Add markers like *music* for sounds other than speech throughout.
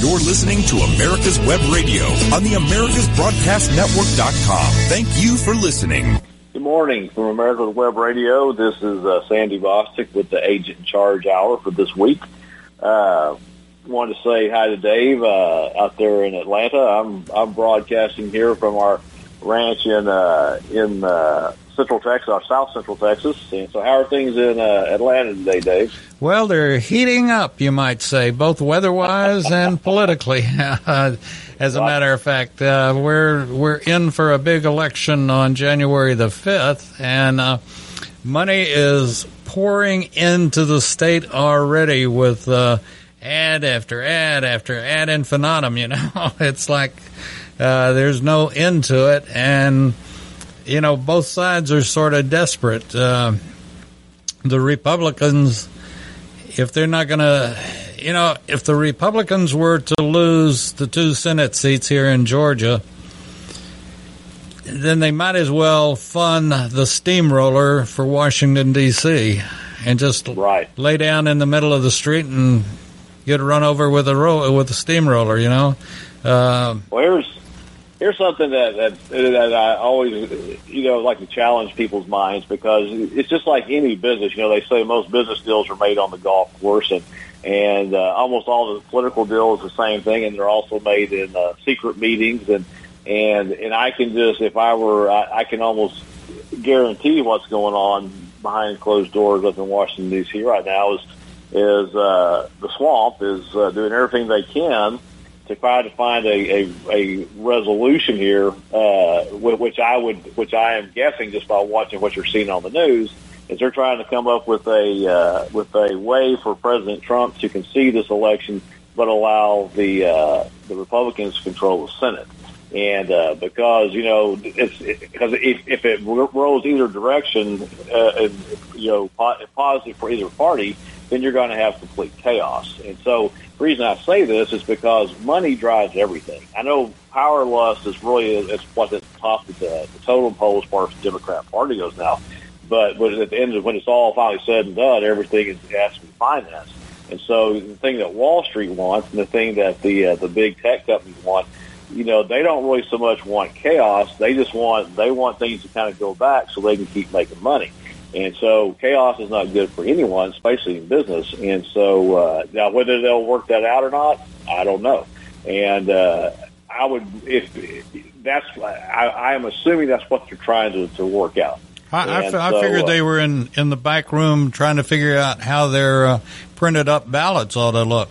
You're listening to America's Web Radio on the AmericasBroadcastNetwork.com. Thank you for listening. Good morning from America's Web Radio. This is uh, Sandy Bostic with the Agent in Charge Hour for this week. Uh, wanted to say hi to Dave uh, out there in Atlanta. I'm I'm broadcasting here from our ranch in uh, in uh, Central Texas, or South Central Texas. And so, how are things in uh, Atlanta today, Dave? Well, they're heating up, you might say, both weather-wise *laughs* and politically. *laughs* As a matter of fact, uh, we're we're in for a big election on January the fifth, and uh, money is pouring into the state already with uh, ad after ad after ad infinitum. You know, *laughs* it's like uh, there's no end to it, and you know both sides are sort of desperate. Uh, the Republicans, if they're not going to, you know, if the Republicans were to lose the two Senate seats here in Georgia, then they might as well fund the steamroller for Washington D.C. and just right. lay down in the middle of the street and get run over with a ro- with a steamroller. You know. Uh, well, here's here's something that, that that I always you know like to challenge people's minds because it's just like any business. You know, they say most business deals are made on the golf course, and and uh, almost all the political deals the same thing, and they're also made in uh, secret meetings and and and I can just if I were I, I can almost guarantee what's going on behind closed doors up in Washington D.C. right now is is uh, the swamp is uh, doing everything they can to try to find a, a, a resolution here, uh, which I would, which I am guessing just by watching what you're seeing on the news, is they're trying to come up with a uh, with a way for President Trump to concede this election, but allow the uh, the Republicans control the Senate. And uh, because you know it's because it, if, if it rolls either direction, uh, you know, positive for either party, then you're going to have complete chaos. And so the reason I say this is because money drives everything. I know power lust is really is what's at the top of the, the total poll as far as the Democrat Party goes now. But, but at the end of when it's all finally said and done, everything is, has to be financed. And so the thing that Wall Street wants and the thing that the uh, the big tech companies want, you know, they don't really so much want chaos. They just want they want things to kind of go back so they can keep making money. And so chaos is not good for anyone, especially in business. And so uh, now whether they'll work that out or not, I don't know. And uh, I would, if that's, I, I am assuming that's what they're trying to, to work out. I, I, so, I figured they were in, in the back room trying to figure out how their uh, printed up ballots ought to look.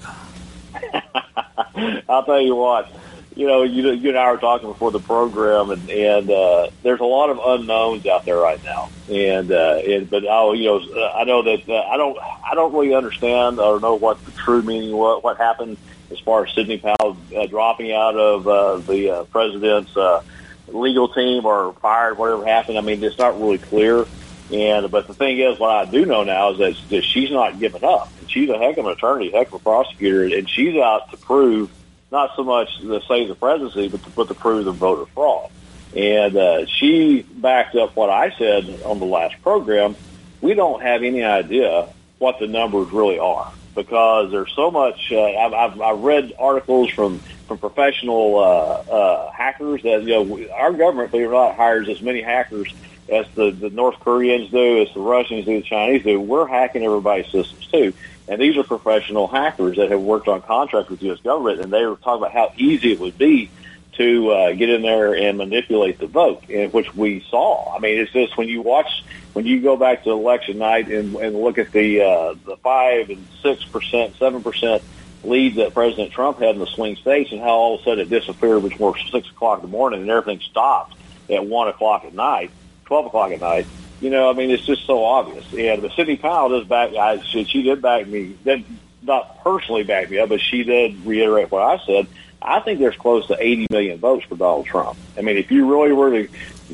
*laughs* I'll tell you what, you know, you, you and I were talking before the program, and and uh, there's a lot of unknowns out there right now. And uh, and but I, you know, I know that uh, I don't I don't really understand or know what the true meaning what what happened as far as Sidney Powell uh, dropping out of uh, the uh, president's uh, legal team or fired, whatever happened. I mean, it's not really clear. And but the thing is, what I do know now is that, that she's not giving up. She's a heck of an attorney, heck of a prosecutor, and she's out to prove not so much to save the presidency, but to, put to prove the voter fraud. And uh, she backed up what I said on the last program. We don't have any idea what the numbers really are because there's so much. Uh, I've, I've, I've read articles from from professional uh, uh, hackers that you know our government, believe it or not, hires as many hackers as the, the North Koreans do, as the Russians do, the Chinese do. We're hacking everybody's systems too. And these are professional hackers that have worked on contracts with the U.S. government, and they were talking about how easy it would be to uh, get in there and manipulate the vote, in which we saw. I mean, it's just when you watch, when you go back to election night and, and look at the uh, the five and six percent, seven percent lead that President Trump had in the swing states, and how all of a sudden it disappeared before six o'clock in the morning, and everything stopped at one o'clock at night, twelve o'clock at night you know, I mean, it's just so obvious. And the Sidney Powell does back. I, she, she did back me. Did not personally back me up, but she did reiterate what I said. I think there's close to 80 million votes for Donald Trump. I mean, if you really were to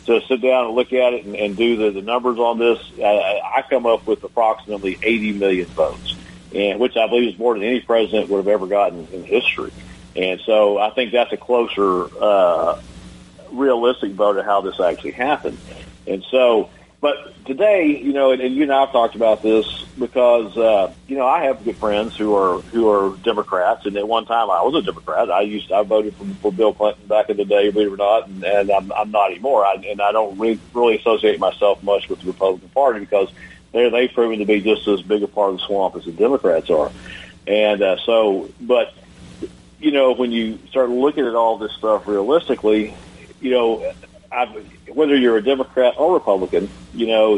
to sit down and look at it and, and do the, the numbers on this, I, I come up with approximately 80 million votes, and which I believe is more than any president would have ever gotten in history. And so I think that's a closer, uh, realistic vote of how this actually happened. And so but today, you know, and, and you and I've talked about this because uh, you know I have good friends who are who are Democrats, and at one time I was a Democrat. I used to, I voted for, for Bill Clinton back in the day, believe it or not, and, and I'm, I'm not anymore. I, and I don't re- really associate myself much with the Republican Party because they're they've proven to be just as big a part of the swamp as the Democrats are. And uh, so, but you know, when you start looking at all this stuff realistically, you know, I've, whether you're a Democrat or Republican, you know,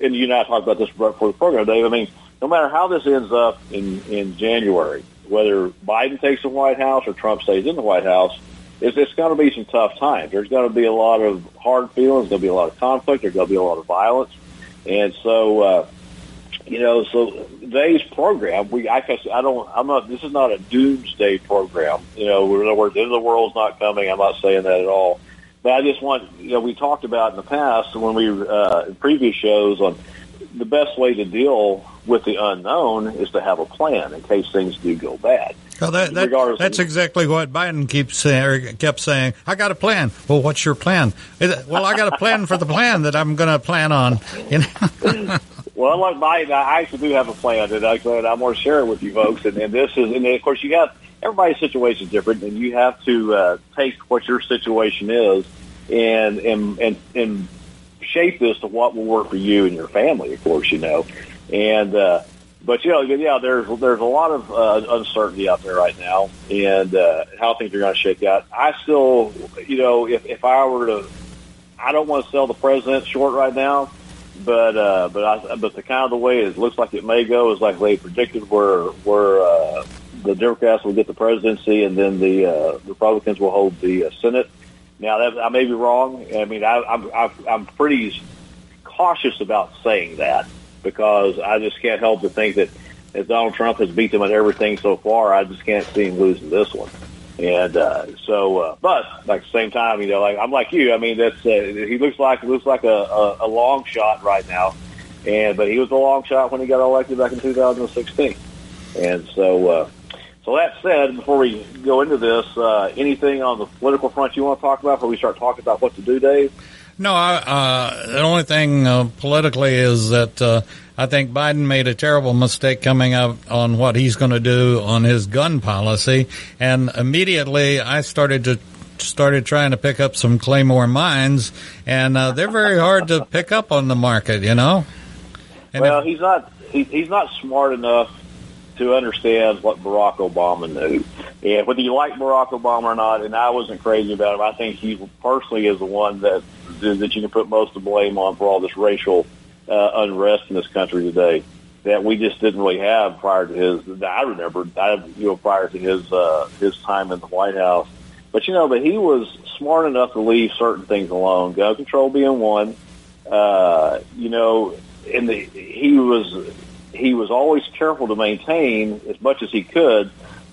and you and I talked about this for the program, Dave. I mean, no matter how this ends up in in January, whether Biden takes the White House or Trump stays in the White House, it's, it's going to be some tough times. There's going to be a lot of hard feelings. To be a lot of conflict. There's going to be a lot of violence, and so. Uh, you know, so today's program, we, I guess, I don't, I'm not, this is not a doomsday program. You know, in other words, end of the world's not coming. I'm not saying that at all. But I just want, you know, we talked about in the past when we, uh, in previous shows on the best way to deal with the unknown is to have a plan in case things do go bad. Well, that, that, that's exactly what Biden keeps saying, kept saying. I got a plan. Well, what's your plan? Well, I got a plan for the plan that I'm going to plan on. You know? *laughs* well, unlike Biden, I actually do have a plan, and I, I'm going to share it with you folks. And, and this is, and of course, you have everybody's situation is different, and you have to uh, take what your situation is and and and and shape this to what will work for you and your family. Of course, you know, and uh, but you know, yeah, there's there's a lot of uh, uncertainty out there right now, and uh, how things are going to shake out. I still, you know, if if I were to, I don't want to sell the president short right now but uh, but I, but the kind of the way it looks like it may go is like they predicted, where where uh, the Democrats will get the presidency, and then the uh, Republicans will hold the uh, Senate. Now, that, I may be wrong. I mean, I, I'm I'm pretty cautious about saying that because I just can't help but think that as Donald Trump has beat them at everything so far, I just can't see him losing this one. And uh, so, uh, but like at the same time, you know, like I'm like you. I mean, that's uh, he looks like looks like a, a, a long shot right now, and but he was a long shot when he got elected back in 2016. And so, uh, so that said, before we go into this, uh, anything on the political front you want to talk about before we start talking about what to do, Dave? No, I, uh, the only thing uh, politically is that uh, I think Biden made a terrible mistake coming up on what he's going to do on his gun policy, and immediately I started to started trying to pick up some Claymore mines, and uh, they're very hard to pick up on the market, you know. And well, if, he's not he, he's not smart enough to understand what Barack Obama knew. And whether you like Barack Obama or not, and I wasn't crazy about him, I think he personally is the one that that you can put most of the blame on for all this racial uh, unrest in this country today that we just didn't really have prior to his. I remember, I, you know, prior to his uh, his time in the White House. But you know, but he was smart enough to leave certain things alone. Gun control being one. Uh, you know, and he was he was always careful to maintain as much as he could,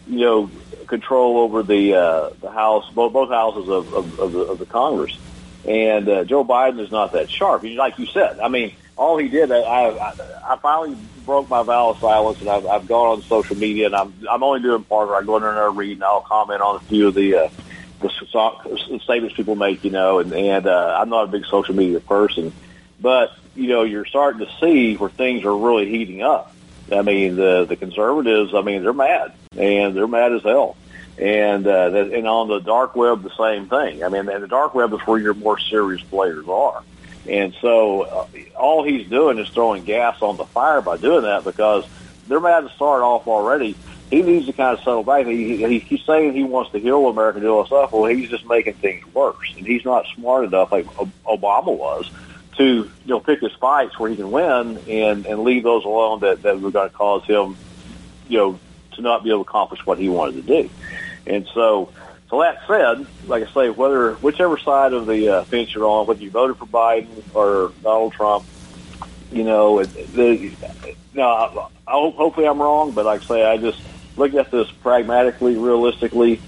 you know, control over the uh, the house, both both houses of of, of, the, of the Congress. And uh, Joe Biden is not that sharp. Like you said, I mean, all he did, I, I, I finally broke my vow of silence, and I've, I've gone on social media, and I'm I'm only doing part of it. I go in there and I read, and I'll comment on a few of the uh, the statements people make, you know, and and uh, I'm not a big social media person, but you know, you're starting to see where things are really heating up. I mean, the the conservatives, I mean, they're mad, and they're mad as hell. And uh, and on the dark web, the same thing. I mean, the dark web is where your more serious players are. And so, uh, all he's doing is throwing gas on the fire by doing that because they're mad to start off already. He needs to kind of settle back. He, he, he's saying he wants to heal America, do all stuff. Well, he's just making things worse, and he's not smart enough like Obama was to you know pick his fights where he can win and and leave those alone that that were going to cause him you know to not be able to accomplish what he wanted to do. And so, so that said, like I say, whether whichever side of the uh, fence you're on, whether you voted for Biden or Donald Trump, you know, the, no, I, I hope, hopefully I'm wrong, but like I say, I just look at this pragmatically, realistically.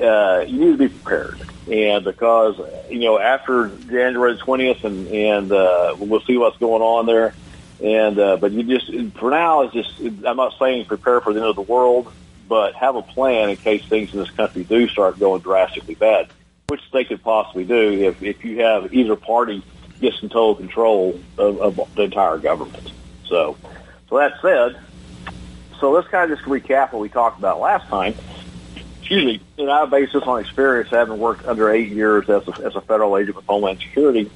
Uh, you need to be prepared and because you know after January twentieth, and and uh, we'll see what's going on there. And uh, but you just for now, it's just I'm not saying prepare for the end of the world, but have a plan in case things in this country do start going drastically bad, which they could possibly do if if you have either party gets in total control of, of the entire government. So, so that said, so let's kind of just recap what we talked about last time. Excuse me. And I base this on experience, having worked under eight years as a, as a federal agent with Homeland Security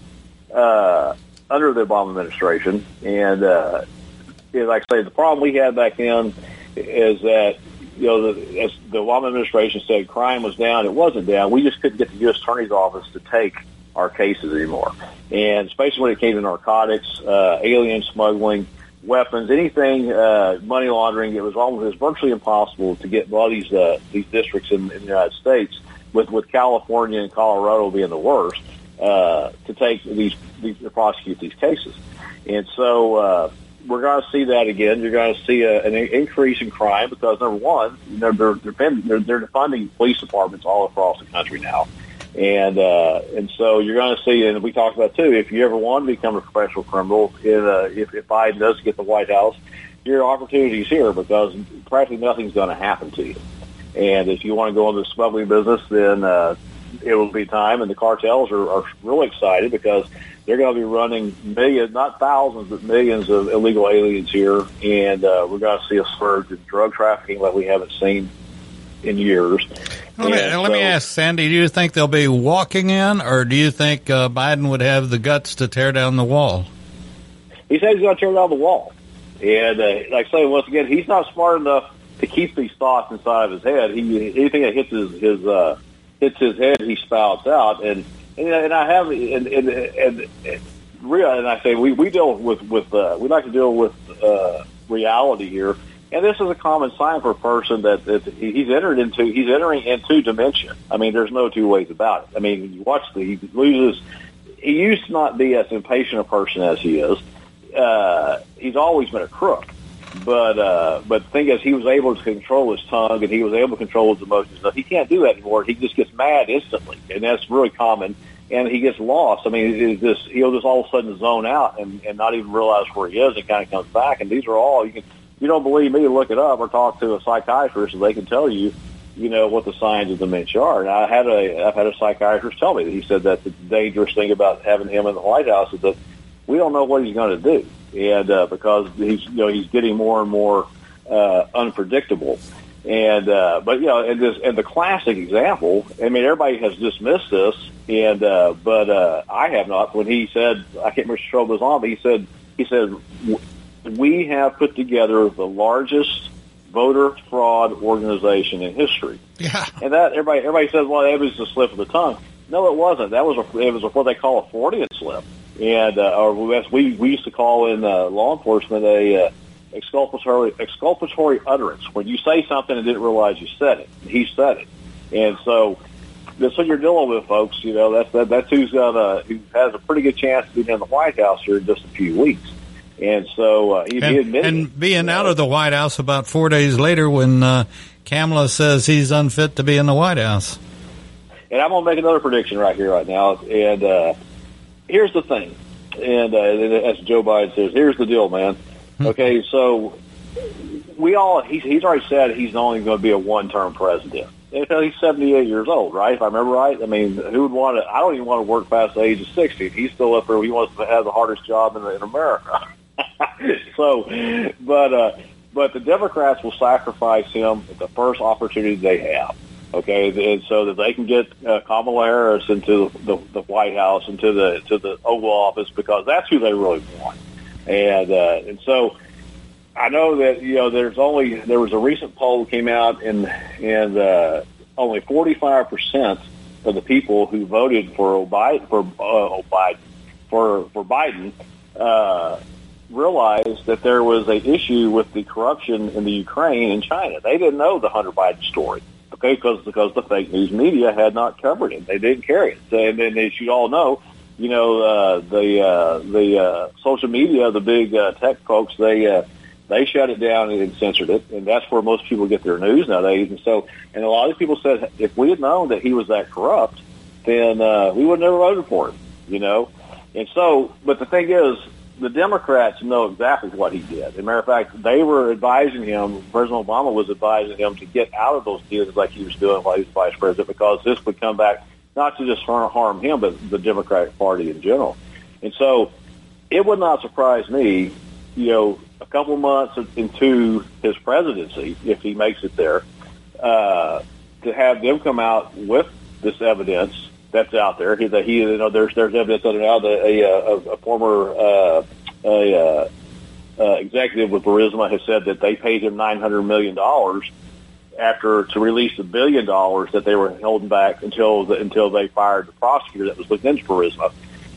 uh, under the Obama administration. And uh, like I say, the problem we had back then is that you know, the, as the Obama administration said, crime was down. It wasn't down. We just couldn't get the U.S. Attorney's Office to take our cases anymore. And especially when it came to narcotics, uh, alien smuggling, weapons, anything uh, money laundering, it was almost it was virtually impossible to get a lot of these uh, these districts in, in the United States, with with California and Colorado being the worst, uh, to take these, these to prosecute these cases. And so uh, we're going to see that again. You're going to see a, an increase in crime because number one, they're they're, they're, they're funding police departments all across the country now. And uh, and so you're going to see, and we talked about too. If you ever want to become a professional criminal, in, uh, if if Biden does get the White House, your opportunities here because practically nothing's going to happen to you. And if you want to go into the smuggling business, then uh, it will be time. And the cartels are, are really excited because they're going to be running millions, not thousands, but millions of illegal aliens here, and uh, we're going to see a surge in drug trafficking like we haven't seen in years. Let me, let so, me ask Sandy: Do you think they'll be walking in, or do you think uh, Biden would have the guts to tear down the wall? He says he's going to tear down the wall, and uh, like I say once again, he's not smart enough to keep these thoughts inside of his head. He anything that hits his his uh, hits his head, he spouts out, and and, and I have and and and, and real, and I say we we deal with with uh, we like to deal with uh, reality here and this is a common sign for a person that, that he's entered into, he's entering into dimension. I mean, there's no two ways about it. I mean, you watch the, he loses, he used to not be as impatient a person as he is. Uh, he's always been a crook. But, uh, but the thing is, he was able to control his tongue and he was able to control his emotions. He can't do that anymore. He just gets mad instantly. And that's really common and he gets lost. I mean, it's just he'll just all of a sudden zone out and, and not even realize where he is, and kind of comes back. And these are all you can you don't believe me, look it up or talk to a psychiatrist, and they can tell you, you know, what the signs of dementia are. And I had a, I've had a psychiatrist tell me that he said that the dangerous thing about having him in the White House is that we don't know what he's going to do, and uh, because he's, you know, he's getting more and more uh, unpredictable. And uh, but you know, and this and the classic example. I mean, everybody has dismissed this, and uh, but uh, I have not. When he said, I can't remember show was on, but he said he said we have put together the largest voter fraud organization in history. Yeah. And that everybody everybody says, well, that was a slip of the tongue. No, it wasn't. That was a, it was a, what they call a Freudian slip, and uh, or we we used to call in uh, law enforcement a uh, exculpatory exculpatory utterance when you say something and didn't realize you said it. He said it, and so that's what you're dealing with, folks. You know that's that, that's who's got a who has a pretty good chance of being in the White House here in just a few weeks. And so uh, he, and, he admitted, and being out of the White House about four days later, when uh, Kamala says he's unfit to be in the White House. And I'm going to make another prediction right here, right now. And uh, here's the thing. And uh, as Joe Biden says, here's the deal, man. Hmm. Okay, so we all he's he's already said he's only going to be a one term president until he's 78 years old, right? If I remember right. I mean, who would want to? I don't even want to work past the age of 60. He's still up there. He wants to have the hardest job in, in America. *laughs* *laughs* so, but uh, but the Democrats will sacrifice him at the first opportunity they have. Okay, and so that they can get uh, Kamala Harris into the, the, the White House, into the to the Oval Office, because that's who they really want. And uh, and so I know that you know there's only there was a recent poll that came out, and and uh, only 45 percent of the people who voted for Biden for uh, Biden for for Biden uh, realized that there was a issue with the corruption in the Ukraine and China. They didn't know the Hunter Biden story, okay, because because the fake news media had not covered it. They didn't carry it. And then, as you all know, you know uh, the uh, the uh, social media, the big uh, tech folks, they uh, they shut it down and censored it, and that's where most people get their news nowadays. And so, and a lot of people said if we had known that he was that corrupt, then uh, we would never voted for him. You know, and so, but the thing is, the Democrats know exactly what he did. As a matter of fact, they were advising him, President Obama was advising him to get out of those deals like he was doing while he was vice president because this would come back not to just harm him, but the Democratic Party in general. And so it would not surprise me, you know, a couple months into his presidency, if he makes it there, uh, to have them come out with this evidence that's out there. He, that he, you know, there's there's evidence out there now that a, a, a former uh, a, uh, uh, executive with Burisma has said that they paid him nine hundred million dollars after to release the billion dollars that they were holding back until the, until they fired the prosecutor that was looking into Burisma.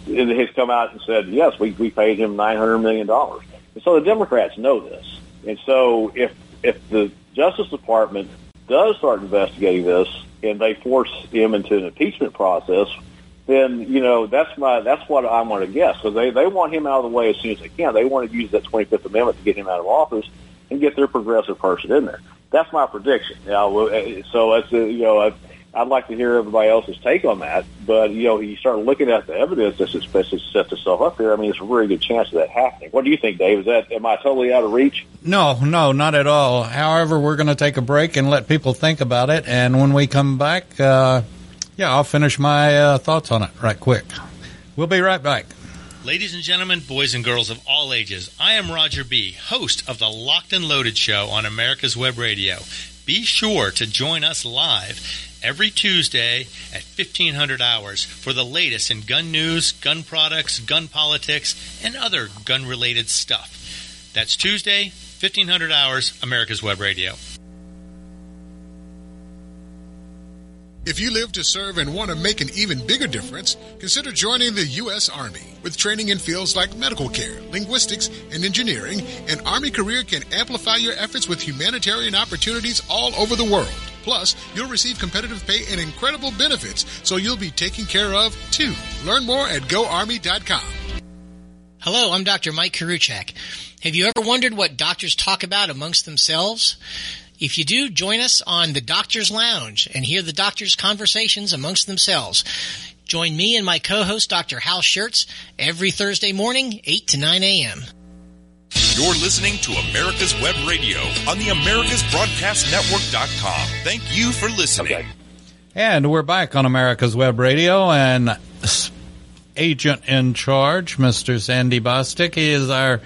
And he's come out and said, yes, we, we paid him nine hundred million dollars. And so the Democrats know this. And so if if the Justice Department does start investigating this and they force him into an impeachment process, then you know that's my that's what I want to guess because they they want him out of the way as soon as they can. They want to use that Twenty Fifth Amendment to get him out of office and get their progressive person in there. That's my prediction. Know, uh, so that's uh, you know. I, I'd like to hear everybody else's take on that. But you know, you start looking at the evidence that's especially sets itself up here. I mean, it's a very good chance of that happening. What do you think, Dave? Is that am I totally out of reach? No, no, not at all. However, we're going to take a break and let people think about it. And when we come back, uh, yeah, I'll finish my uh, thoughts on it right quick. We'll be right back. Ladies and gentlemen, boys and girls of all ages, I am Roger B., host of the Locked and Loaded Show on America's Web Radio. Be sure to join us live every Tuesday at 1500 hours for the latest in gun news, gun products, gun politics, and other gun related stuff. That's Tuesday, 1500 hours, America's Web Radio. If you live to serve and want to make an even bigger difference, consider joining the U.S. Army. With training in fields like medical care, linguistics, and engineering, an Army career can amplify your efforts with humanitarian opportunities all over the world. Plus, you'll receive competitive pay and incredible benefits, so you'll be taken care of too. Learn more at goarmy.com. Hello, I'm Dr. Mike Karuchak. Have you ever wondered what doctors talk about amongst themselves? If you do, join us on the Doctor's Lounge and hear the doctors' conversations amongst themselves. Join me and my co-host, Dr. Hal Schertz, every Thursday morning, 8 to 9 a.m. You're listening to America's Web Radio on the AmericasBroadcastNetwork.com. Thank you for listening. Okay. And we're back on America's Web Radio, and agent in charge, Mr. Sandy Bostic, he is our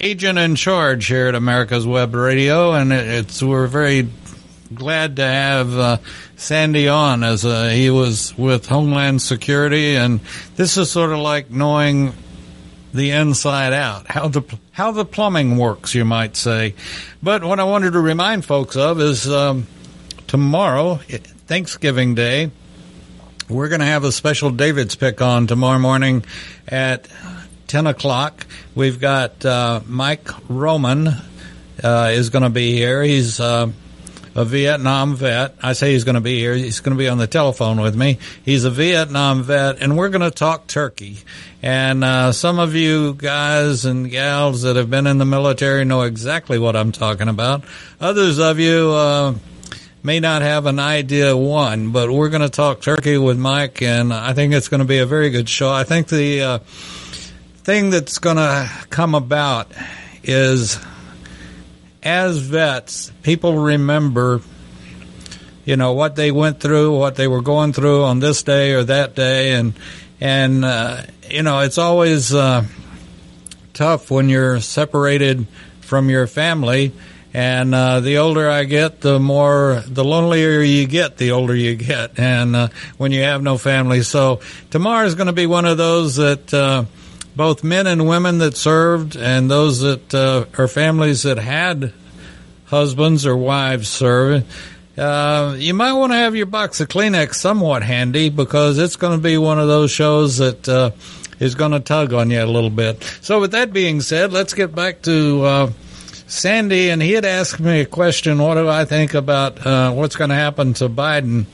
agent in charge here at America's Web Radio, and it's we're very glad to have uh, Sandy on as uh, he was with Homeland Security, and this is sort of like knowing the inside out, how the how the plumbing works, you might say. But what I wanted to remind folks of is um, tomorrow, Thanksgiving Day, we're going to have a special David's pick on tomorrow morning at 10 o'clock. We've got uh, Mike Roman uh, is going to be here. He's uh, a Vietnam vet. I say he's going to be here. He's going to be on the telephone with me. He's a Vietnam vet, and we're going to talk turkey. And uh, some of you guys and gals that have been in the military know exactly what I'm talking about. Others of you uh, may not have an idea one, but we're going to talk turkey with Mike, and I think it's going to be a very good show. I think the uh, thing that's going to come about is as vets, people remember, you know, what they went through, what they were going through on this day or that day, and and uh, you know, it's always uh, tough when you're separated from your family. And uh, the older I get, the more, the lonelier you get, the older you get, and uh, when you have no family. So tomorrow is going to be one of those that uh, both men and women that served and those that uh, are families that had husbands or wives serve. Uh, you might want to have your box of Kleenex somewhat handy because it's going to be one of those shows that uh, is going to tug on you a little bit. So, with that being said, let's get back to uh, Sandy. And he had asked me a question What do I think about uh, what's going to happen to Biden?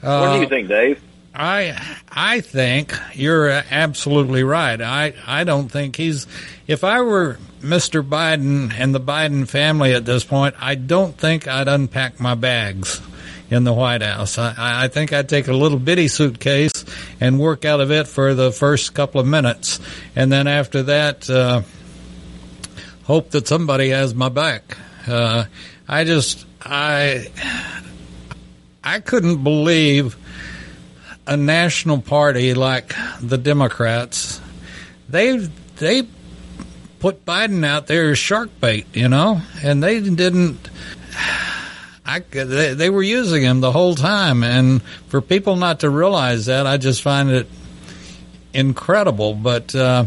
what do you think, Dave? I I think you're absolutely right. I I don't think he's. If I were Mr. Biden and the Biden family at this point, I don't think I'd unpack my bags in the White House. I, I think I'd take a little bitty suitcase and work out of it for the first couple of minutes, and then after that, uh, hope that somebody has my back. Uh, I just I I couldn't believe a national party like the Democrats they they put Biden out there as shark bait, you know, and they didn't. I, they, they were using him the whole time, and for people not to realize that, I just find it incredible. But uh,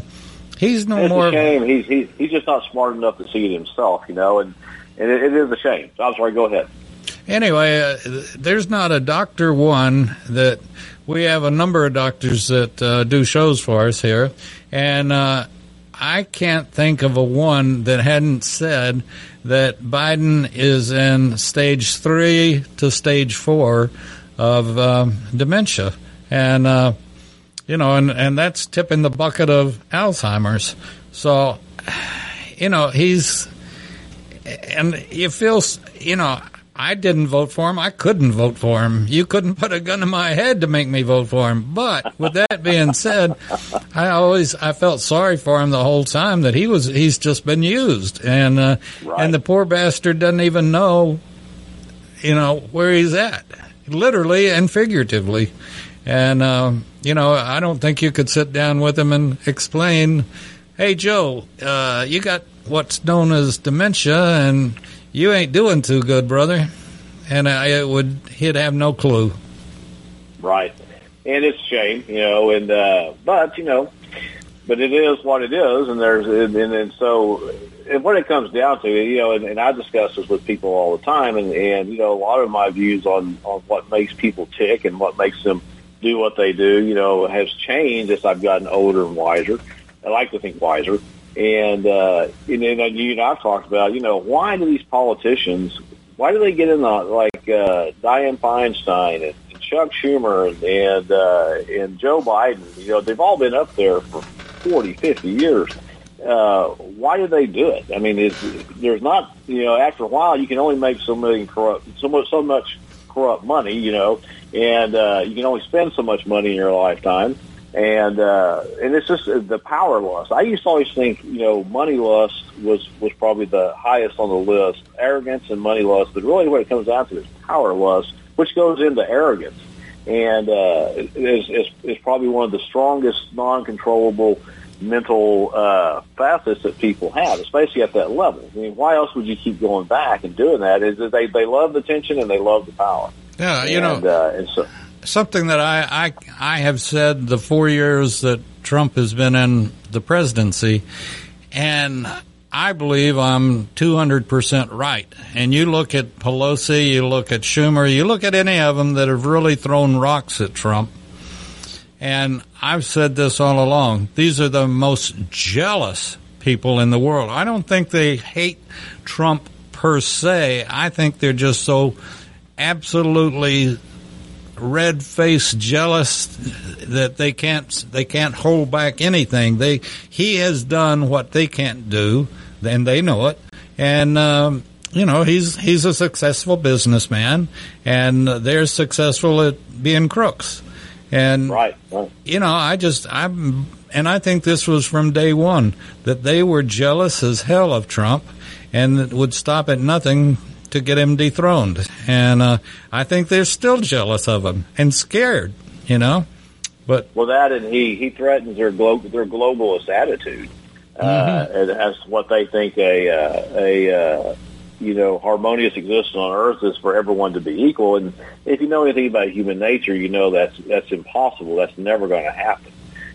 he's no it's more. a shame. He's, he's he's just not smart enough to see it himself, you know, and and it, it is a shame. I'm sorry. Go ahead. Anyway, uh, there's not a doctor one that we have a number of doctors that uh, do shows for us here, and uh, I can't think of a one that hadn't said that Biden is in stage three to stage four of um, dementia, and uh, you know, and and that's tipping the bucket of Alzheimer's. So, *sighs* you know, he's and you feel, you know. I didn't vote for him. I couldn't vote for him. You couldn't put a gun to my head to make me vote for him. But with that being said, I always I felt sorry for him the whole time that he was he's just been used and uh, Right. and the poor bastard doesn't even know you know where he's at literally and figuratively and um, you know I don't think you could sit down with him and explain hey Joe uh, you got what's known as dementia and you ain't doing too good brother and I would he'd have no clue Right. And it's a shame, you know, and uh but you know, but it is what it is and there's and and, and so and when it comes down to you know, and, and I discuss this with people all the time and, and you know, a lot of my views on, on what makes people tick and what makes them do what they do, you know, has changed as I've gotten older and wiser. I like to think wiser. And uh and then you and I've talked about, you know, why do these politicians why do they get in the like uh Dianne Feinstein and and Chuck Schumer and and, uh, and Joe Biden, you know, they've all been up there for 40, 50 years. Uh, why do they do it? I mean, it's, there's not, you know, after a while, you can only make so many corrupt, so much, so much corrupt money, you know, and uh, you can only spend so much money in your lifetime. And uh, and it's just the power lust. I used to always think, you know, money lust was was probably the highest on the list, arrogance and money lust. But really, what it comes down to is power lust, which goes into arrogance, and uh, is, is is probably one of the strongest non-controllable mental uh, facets that people have, especially at that level. I mean, why else would you keep going back and doing that? Is that they they love the tension and they love the power. yeah you and, know uh, and so something that I, I I have said the four years that Trump has been in the presidency, and I believe I'm 200% right. And you look at Pelosi, you look at Schumer, you look at any of them that have really thrown rocks at Trump. And I've said this all along. These are the most jealous people in the world. I don't think they hate Trump per se. I think they're just so absolutely red faced jealous that they can't they can't hold back anything. They he has done what they can't do and they know it. And um you know he's he's a successful businessman and they're successful at being crooks. And right, right. you know i just i'm and i think this was from day one that they were jealous as hell of trump and would stop at nothing to get him dethroned. And uh, I think they're still jealous of him and scared, you know. But Well, that and he he threatens their glo- their globalist attitude uh, and as what they think a uh, a uh, you know harmonious existence on Earth is for everyone to be equal. And if you know anything about human nature, you know that's that's impossible. That's never going to happen.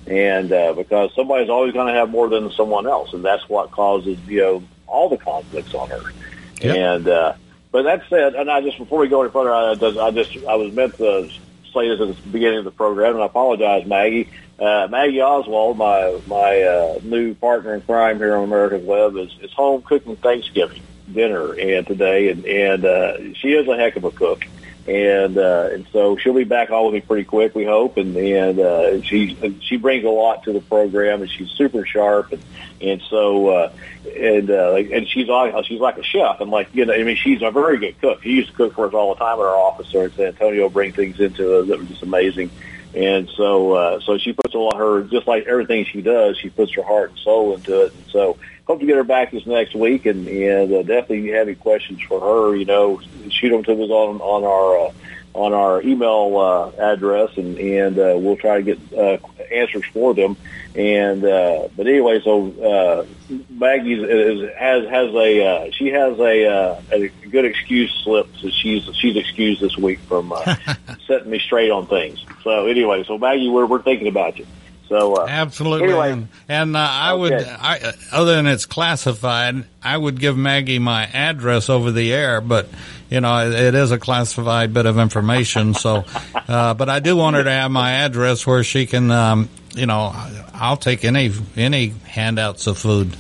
And uh, because somebody's always going to have more than someone else, and that's what causes you know all the conflicts on Earth. Yep. And uh, but that said, and I just before we go any further, I I just I was meant to say this at the beginning of the program, and I apologize, Maggie. Uh, Maggie Oswald, my my uh, new partner in crime here on America's Web, is, is home cooking Thanksgiving dinner and today, and and uh, she is a heck of a cook, and uh, and so she'll be back on with me pretty quick, we hope, and and uh, she she brings a lot to the program, and she's super sharp, and and so uh, and uh, and she's like she's like a chef, and like you know, I mean, she's a very good cook. She used to cook for us all the time at our office there in San Antonio, bring things into us that were just amazing. And so, uh, so she puts a lot of her, just like everything she does, she puts her heart and soul into it. And so, hope to get her back this next week, and and uh, definitely if you have any questions for her, you know, shoot them to us on on our uh, on our email uh, address, and and uh, we'll try to get uh, answers for them. And uh, but anyway, so uh, Maggie is, is, has has a uh, she has a, uh, a good excuse slip. So she's she's excused this week from uh, *laughs* setting me straight on things. So anyway, so Maggie, we're we're thinking about you. So uh, Absolutely. Anyway, and and uh, I would, I, other than it's classified, I would give Maggie my address over the air, but you know it, it is a classified bit of information. So, *laughs* uh, but I do want her to have my address where she can, um, you know, I'll take any any handouts of food.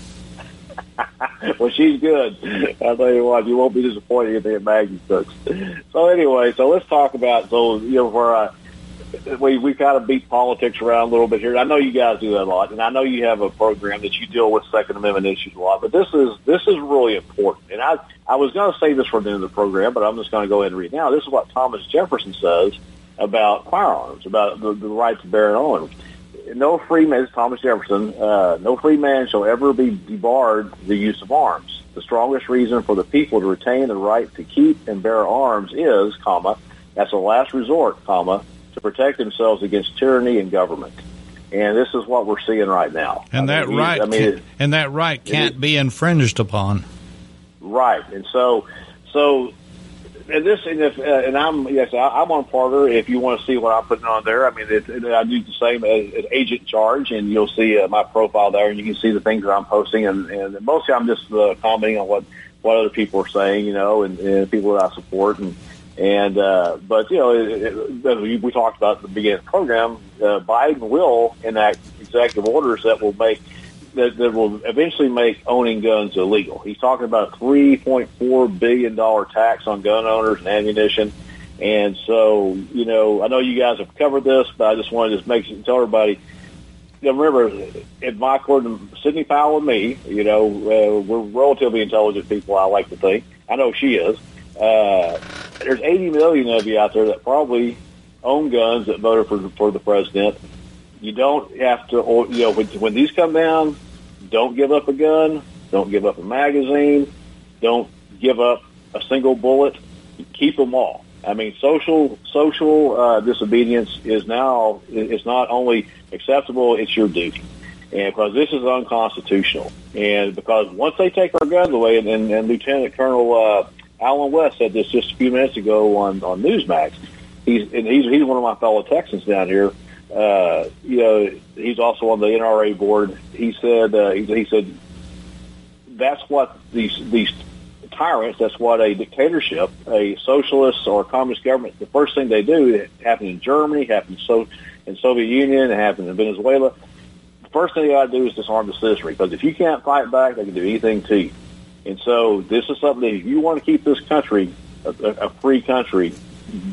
*laughs* well, she's good. I tell you what, you won't be disappointed if that Maggie cooks. So anyway, so let's talk about so you know where I we we kind of beat politics around a little bit here. I know you guys do that a lot, and I know you have a program that you deal with Second Amendment issues a lot. But this is this is really important. And I I was going to say this for the end of the program, but I'm just going to go ahead and read now. This is what Thomas Jefferson says about firearms, about the, the right to bear arms. No free man, Thomas Jefferson. Uh, no free man shall ever be debarred the use of arms. The strongest reason for the people to retain the right to keep and bear arms is, comma, as a last resort, comma, to protect themselves against tyranny and government. And this is what we're seeing right now. And I that mean, right, I mean, can, and that right can't be infringed upon. Right, and so, so, and this, and if, uh, and I'm yes, I, I'm on Parler. If you want to see what I'm putting on there, I mean, it, it, I do the same as, as agent charge, and you'll see uh, my profile there, and you can see the things that I'm posting, and, and mostly I'm just uh, commenting on what what other people are saying, you know, and, and people that I support, and and uh, but you know, it, it, as we we talked about at the beginning of the program, uh, Biden will enact executive orders that will make that, that will eventually make owning guns illegal. He's talking about a three point four billion dollar tax on gun owners and ammunition. And so, you know, I know you guys have covered this, but I just wanted to just make tell everybody. You know, remember, in my court, Sidney Powell and me, you know, uh, we're relatively intelligent people. I like to think. I know she is. Uh, there's 80 million of you out there that probably own guns that voted for for the president. You don't have to, you know, when, when these come down, don't give up a gun, don't give up a magazine, don't give up a single bullet. Keep them all. I mean, social social uh, disobedience is now it's not only acceptable; it's your duty. And because this is unconstitutional, and because once they take our guns away, and, and, and Lieutenant Colonel uh, Allen West said this just a few minutes ago on on Newsmax. He's and he's he's one of my fellow Texans down here. Uh, you know, he's also on the NRA board. He said uh, he, he said that's what these these tyrants. That's what a dictatorship, a socialist or communist government. The first thing they do it happened in Germany, happened so in Soviet Union, it happened in Venezuela. The first thing they got to do is disarm the citizenry because if you can't fight back, they can do anything to you. And so this is something that if you want to keep this country a, a, free country,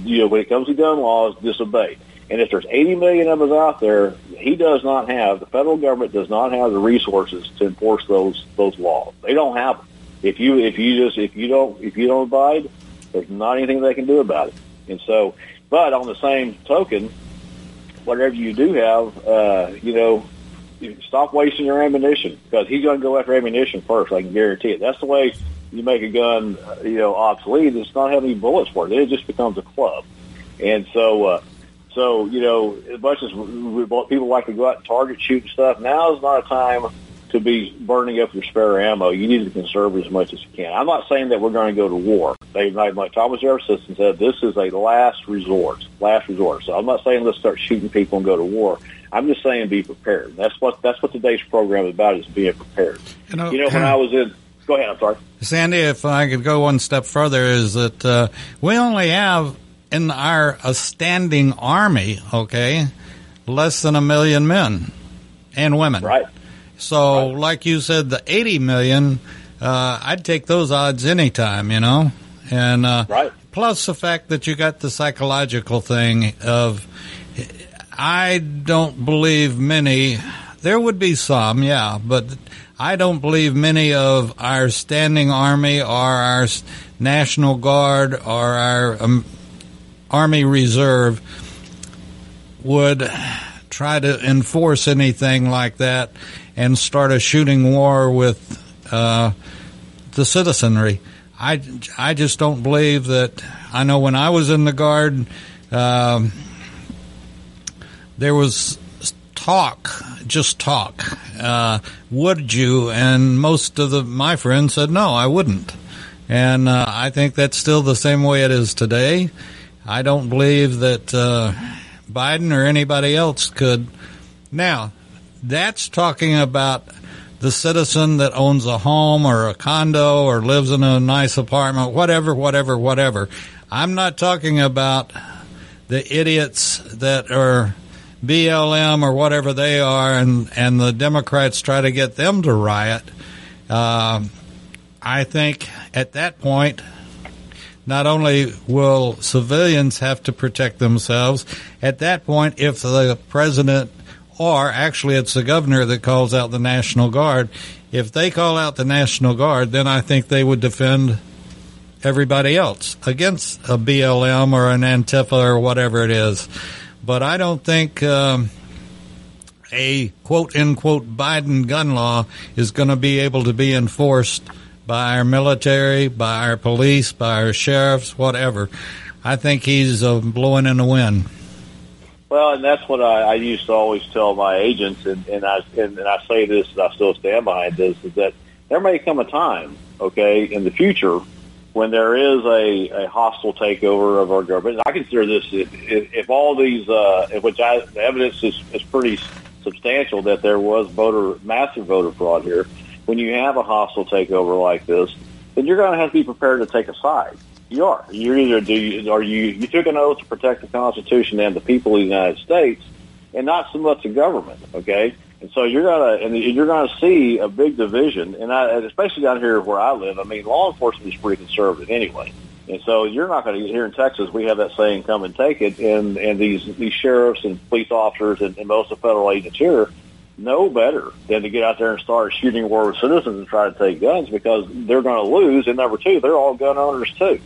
you know, when it comes to gun laws, disobey. And if there's 80 million of us out there, he does not have, the federal government does not have the resources to enforce those those laws. They don't have them. If you if you just if you don't if you don't abide, there's not anything they can do about it. And so, but on the same token, whatever you do have, uh, you know, stop wasting your ammunition because he's going to go after ammunition first. I can guarantee it. That's the way you make a gun, uh, you know, obsolete. It's not having any bullets for it. It just becomes a club. And so, uh, so you know, as much as we, people like to go out and target shoot and stuff, now is not a time to be burning up your spare ammo. You need to conserve as much as you can. I'm not saying that we're going to go to war. They, like Thomas Jefferson said, this is a last resort, last resort. So I'm not saying let's start shooting people and go to war. I'm just saying be prepared. That's what that's what today's program is about: is being prepared. You know, You know, when I was in, go ahead. I'm sorry. Sandy, if I could go one step further, is that uh, we only have in our a standing army, okay, less than a million men and women. Right. So, like you said, the 80 million, uh, I'd take those odds anytime, you know? And uh, Right. plus the fact that you got the psychological thing of, I don't believe many, there would be some, yeah, but I don't believe many of our standing army or our National Guard or our um, Army Reserve would try to enforce anything like that and start a shooting war with uh, the citizenry. I, I just don't believe that. I know when I was in the Guard, um, there was talk, just talk. Uh, would you? And most of the my friends said no, I wouldn't. And uh, I think that's still the same way it is today. I don't believe that uh, Biden or anybody else could. Now, that's talking about the citizen that owns a home or a condo or lives in a nice apartment, whatever, whatever, whatever. I'm not talking about the idiots that are BLM or whatever they are, and and the Democrats try to get them to riot. Uh, I think at that point, not only will civilians have to protect themselves, at that point, if the president or actually it's the governor that calls out the National Guard, if they call out the National Guard, then I think they would defend everybody else against a BLM or an Antifa or whatever it is. But I don't think um, a quote unquote Biden gun law is going to be able to be enforced by our military, by our police, by our sheriffs, whatever. I think he's uh, blowing in the wind. Well, and that's what I, I used to always tell my agents, and, and I and, and I say this, and I still stand behind this, is that there may come a time, okay, in the future when there is a, a hostile takeover of our government. I consider this if, if all these, uh, which I, the evidence is, is pretty substantial that there was voter massive voter fraud here. When you have a hostile takeover like this, then you're going to have to be prepared to take a side. You are. You're either do you, are you you took an oath to protect the Constitution and the people of the United States, and not so much the government. Okay. And so you're gonna and you're gonna see a big division, and I, especially down here where I live. I mean, law enforcement is pretty conservative anyway, and so you're not going to here in Texas. We have that saying, "Come and take it," and and these these sheriffs and police officers and, and most of the federal agents here know better than to get out there and start shooting war with citizens and try to take guns because they're going to lose. And number two, they're all gun owners too,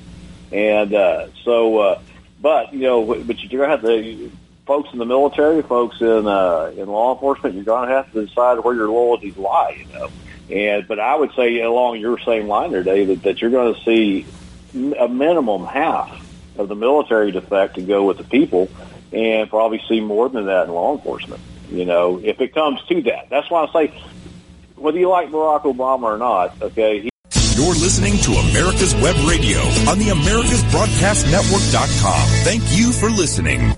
and uh, so. Uh, but you know, but you're to have to folks in the military, folks in uh, in law enforcement, you're going to have to decide where your loyalties lie. You know, and but I would say along your same line there, David, that you're going to see a minimum half of the military defect to go with the people, and probably see more than that in law enforcement. You know, if it comes to that, that's why I say whether you like Barack Obama or not, okay. He- You're listening to America's Web Radio on the AmericasBroadcastNetwork.com. Thank you for listening.